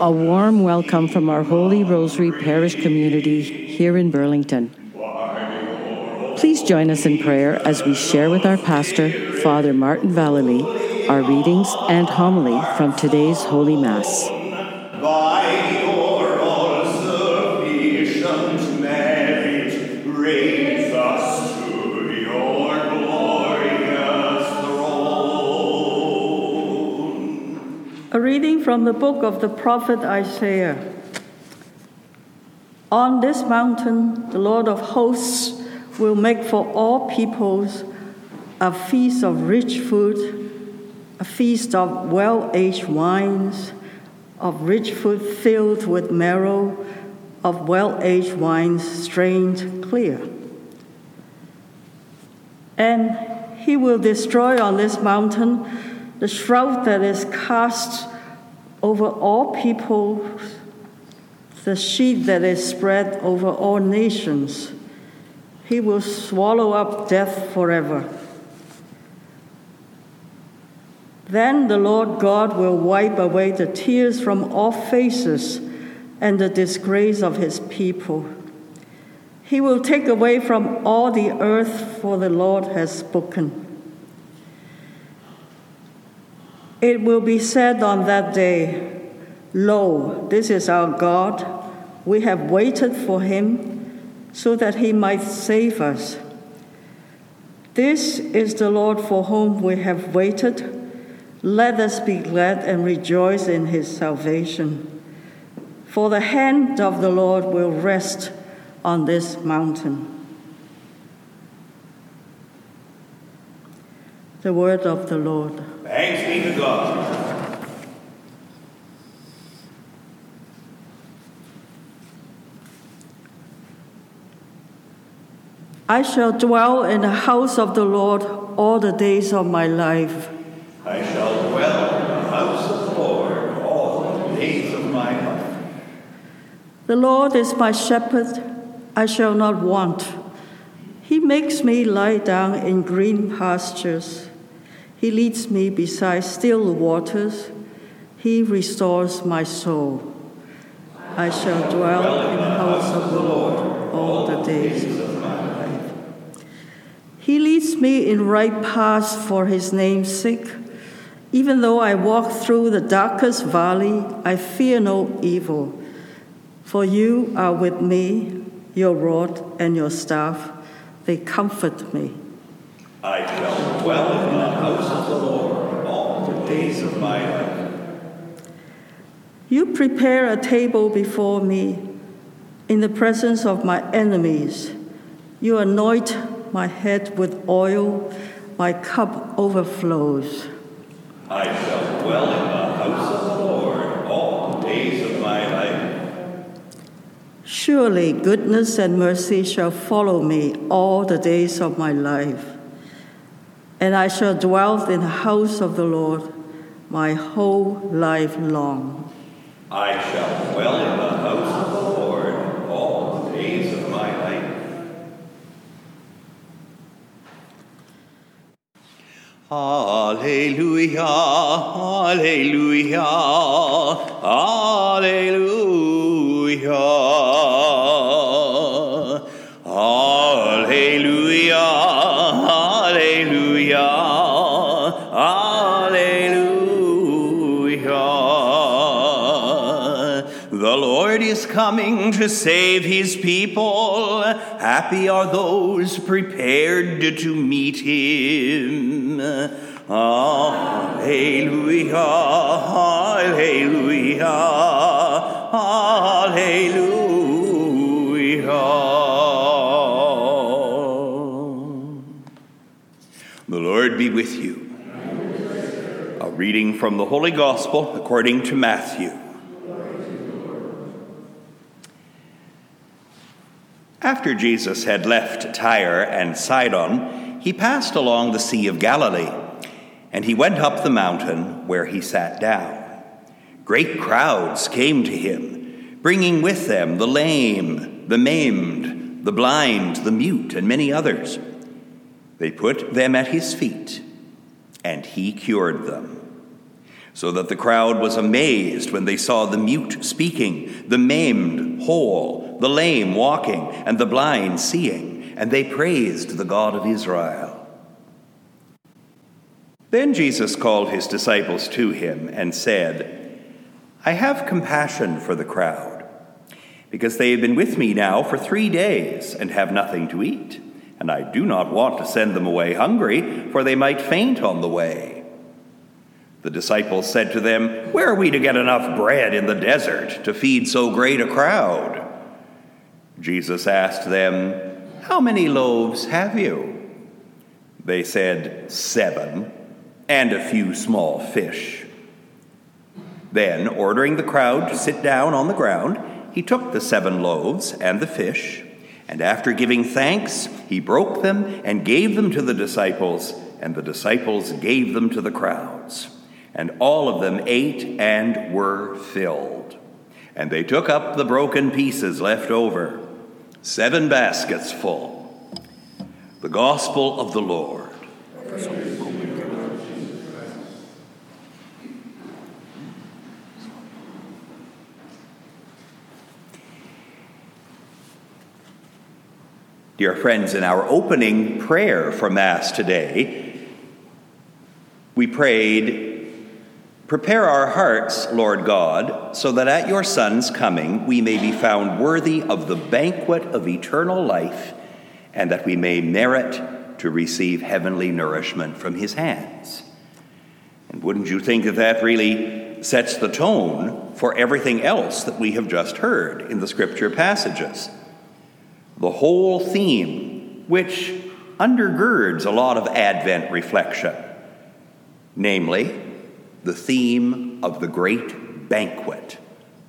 a warm welcome from our Holy Rosary Parish community here in Burlington. Please join us in prayer as we share with our pastor, Father Martin Vallely, our readings and homily from today's Holy Mass. Reading from the book of the prophet Isaiah. On this mountain, the Lord of hosts will make for all peoples a feast of rich food, a feast of well aged wines, of rich food filled with marrow, of well aged wines strained clear. And he will destroy on this mountain the shroud that is cast over all peoples, the sheet that is spread over all nations. He will swallow up death forever. Then the Lord God will wipe away the tears from all faces and the disgrace of his people. He will take away from all the earth, for the Lord has spoken. It will be said on that day, Lo, this is our God. We have waited for him so that he might save us. This is the Lord for whom we have waited. Let us be glad and rejoice in his salvation. For the hand of the Lord will rest on this mountain. The word of the Lord. Thanks be to God. I shall dwell in the house of the Lord all the days of my life. I shall dwell in the house of the Lord all the days of my life. The Lord is my shepherd, I shall not want. He makes me lie down in green pastures. He leads me beside still waters. He restores my soul. I shall dwell in the house of the Lord all the days of my life. He leads me in right paths for his name's sake. Even though I walk through the darkest valley, I fear no evil. For you are with me, your rod and your staff, they comfort me. I shall dwell in the house of the Lord all the days of my life. You prepare a table before me in the presence of my enemies. You anoint my head with oil, my cup overflows. I shall dwell in the house of the Lord all the days of my life. Surely goodness and mercy shall follow me all the days of my life, and I shall dwell in the house of the Lord my whole life long. I shall dwell in the house of the Lord all the days of my life. Alleluia, Alleluia, Alleluia. Is coming to save his people. Happy are those prepared to meet him. Alleluia, Alleluia, Alleluia. The Lord be with you. A reading from the Holy Gospel according to Matthew. After Jesus had left Tyre and Sidon, he passed along the Sea of Galilee, and he went up the mountain where he sat down. Great crowds came to him, bringing with them the lame, the maimed, the blind, the mute, and many others. They put them at his feet, and he cured them. so that the crowd was amazed when they saw the mute speaking, the maimed whole, the lame walking, and the blind seeing, and they praised the God of Israel. Then Jesus called his disciples to him and said, I have compassion for the crowd, because they have been with me now for three days and have nothing to eat, and I do not want to send them away hungry, for they might faint on the way. The disciples said to them, Where are we to get enough bread in the desert to feed so great a crowd? Jesus asked them, How many loaves have you? They said, Seven, and a few small fish. Then, ordering the crowd to sit down on the ground, he took the seven loaves and the fish, and after giving thanks, he broke them and gave them to the disciples, and the disciples gave them to the crowds. And all of them ate and were filled. And they took up the broken pieces left over, seven baskets full. The gospel of the Lord. Dear friends, in our opening prayer for Mass today, we prayed Prepare our hearts, Lord God, so that at your Son's coming we may be found worthy of the banquet of eternal life, and that we may merit to receive heavenly nourishment from his hands. And wouldn't you think that that really sets the tone for everything else that we have just heard in the scripture passages? The whole theme, which undergirds a lot of Advent reflection, namely, the theme of the great banquet,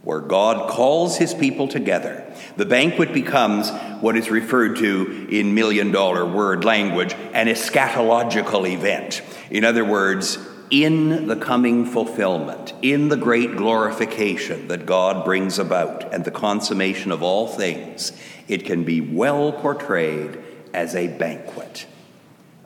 where God calls his people together. The banquet becomes what is referred to in million dollar word language an eschatological event. In other words, in the coming fulfillment, in the great glorification that God brings about and the consummation of all things, it can be well portrayed as a banquet.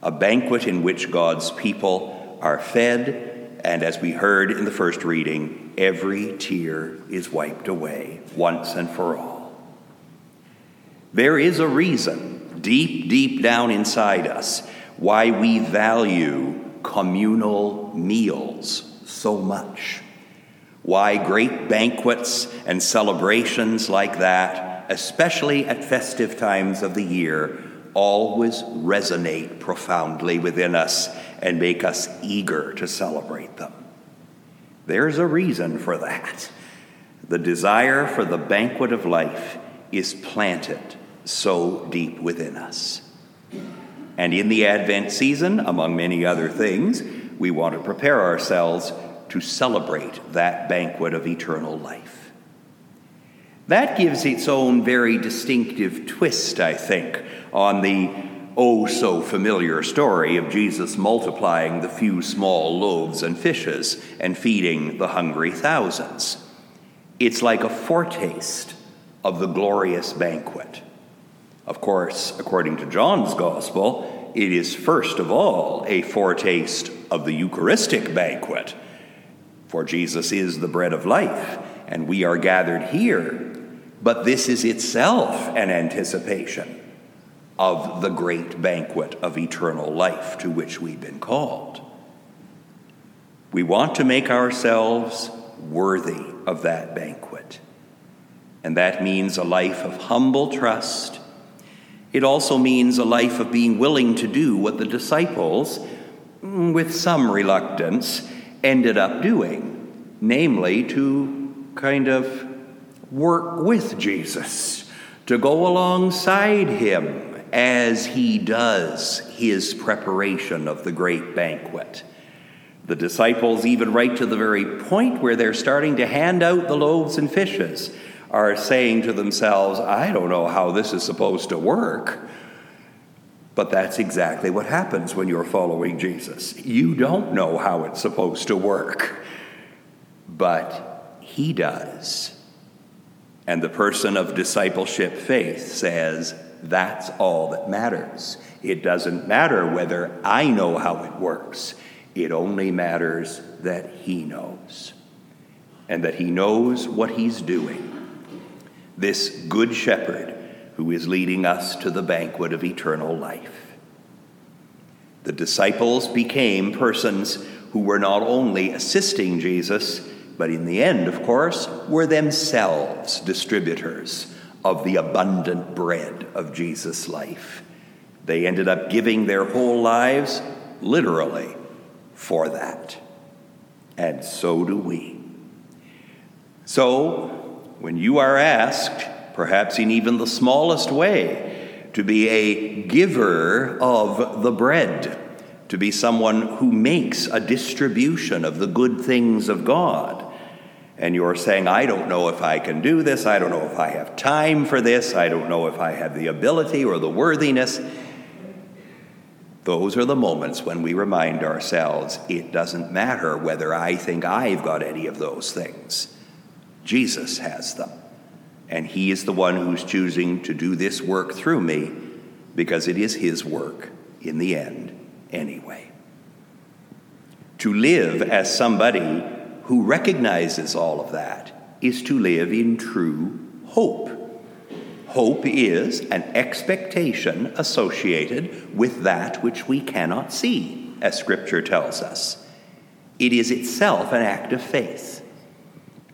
A banquet in which God's people are fed and as we heard in the first reading, every tear is wiped away once and for all. There is a reason, deep, deep down inside us, why we value communal meals so much. Why great banquets and celebrations like that, especially at festive times of the year, always resonate profoundly within us and make us eager to celebrate them. There's a reason for that. The desire for the banquet of life is planted so deep within us. And in the Advent season, among many other things, we want to prepare ourselves to celebrate that banquet of eternal life. That gives its own very distinctive twist, I think, on the oh so familiar story of Jesus multiplying the few small loaves and fishes and feeding the hungry thousands. It's like a foretaste of the glorious banquet. Of course, according to John's Gospel, it is first of all a foretaste of the Eucharistic banquet. For Jesus is the bread of life, and we are gathered here. But this is itself an anticipation of the great banquet of eternal life to which we've been called. We want to make ourselves worthy of that banquet. And that means a life of humble trust. It also means a life of being willing to do what the disciples, mm, with some reluctance, ended up doing, namely to kind of work with Jesus, to go alongside him as he does his preparation of the great banquet. The disciples, even right to the very point where they're starting to hand out the loaves and fishes, are saying to themselves, I don't know how this is supposed to work. But that's exactly what happens when you're following Jesus. You don't know how it's supposed to work, but He does. And the person of discipleship faith says, that's all that matters. It doesn't matter whether I know how it works. It only matters that He knows, and that He knows what He's doing. This Good Shepherd who is leading us to the banquet of eternal life. The disciples became persons who were not only assisting Jesus, but in the end, of course, were themselves distributors of the abundant bread of Jesus' life. They ended up giving their whole lives, literally, for that. And so do we. So, when you are asked, perhaps in even the smallest way, to be a giver of the bread, to be someone who makes a distribution of the good things of God. And you're saying, I don't know if I can do this, I don't know if I have time for this, I don't know if I have the ability or the worthiness. Those are the moments when we remind ourselves it doesn't matter whether I think I've got any of those things. Jesus has them. And He is the one who's choosing to do this work through me because it is His work in the end, anyway. To live as somebody who recognizes all of that is to live in true hope. Hope is an expectation associated with that which we cannot see, as Scripture tells us. It is itself an act of faith.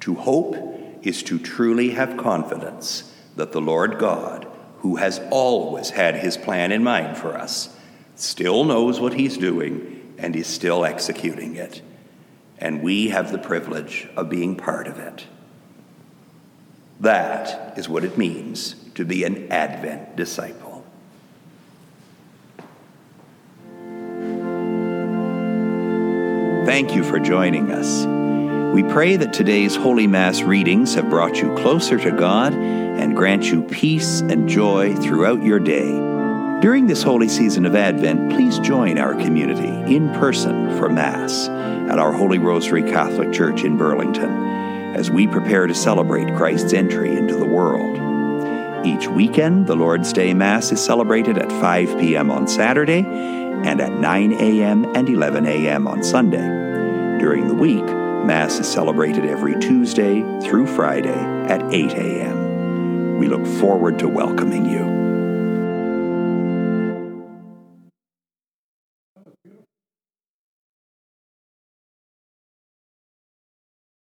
To hope is to truly have confidence that the Lord God, who has always had his plan in mind for us, still knows what he's doing and is still executing it. And we have the privilege of being part of it. That is what it means to be an Advent disciple. Thank you for joining us. We pray that today's Holy Mass readings have brought you closer to God and grant you peace and joy throughout your day. During this holy season of Advent, please join our community in person for Mass at our Holy Rosary Catholic Church in Burlington as we prepare to celebrate Christ's entry into the world. Each weekend, the Lord's Day Mass is celebrated at 5 p.m. on Saturday and at 9 a.m. and 11 a.m. on Sunday. During the week, Mass is celebrated every Tuesday through Friday at 8 a.m. We look forward to welcoming you.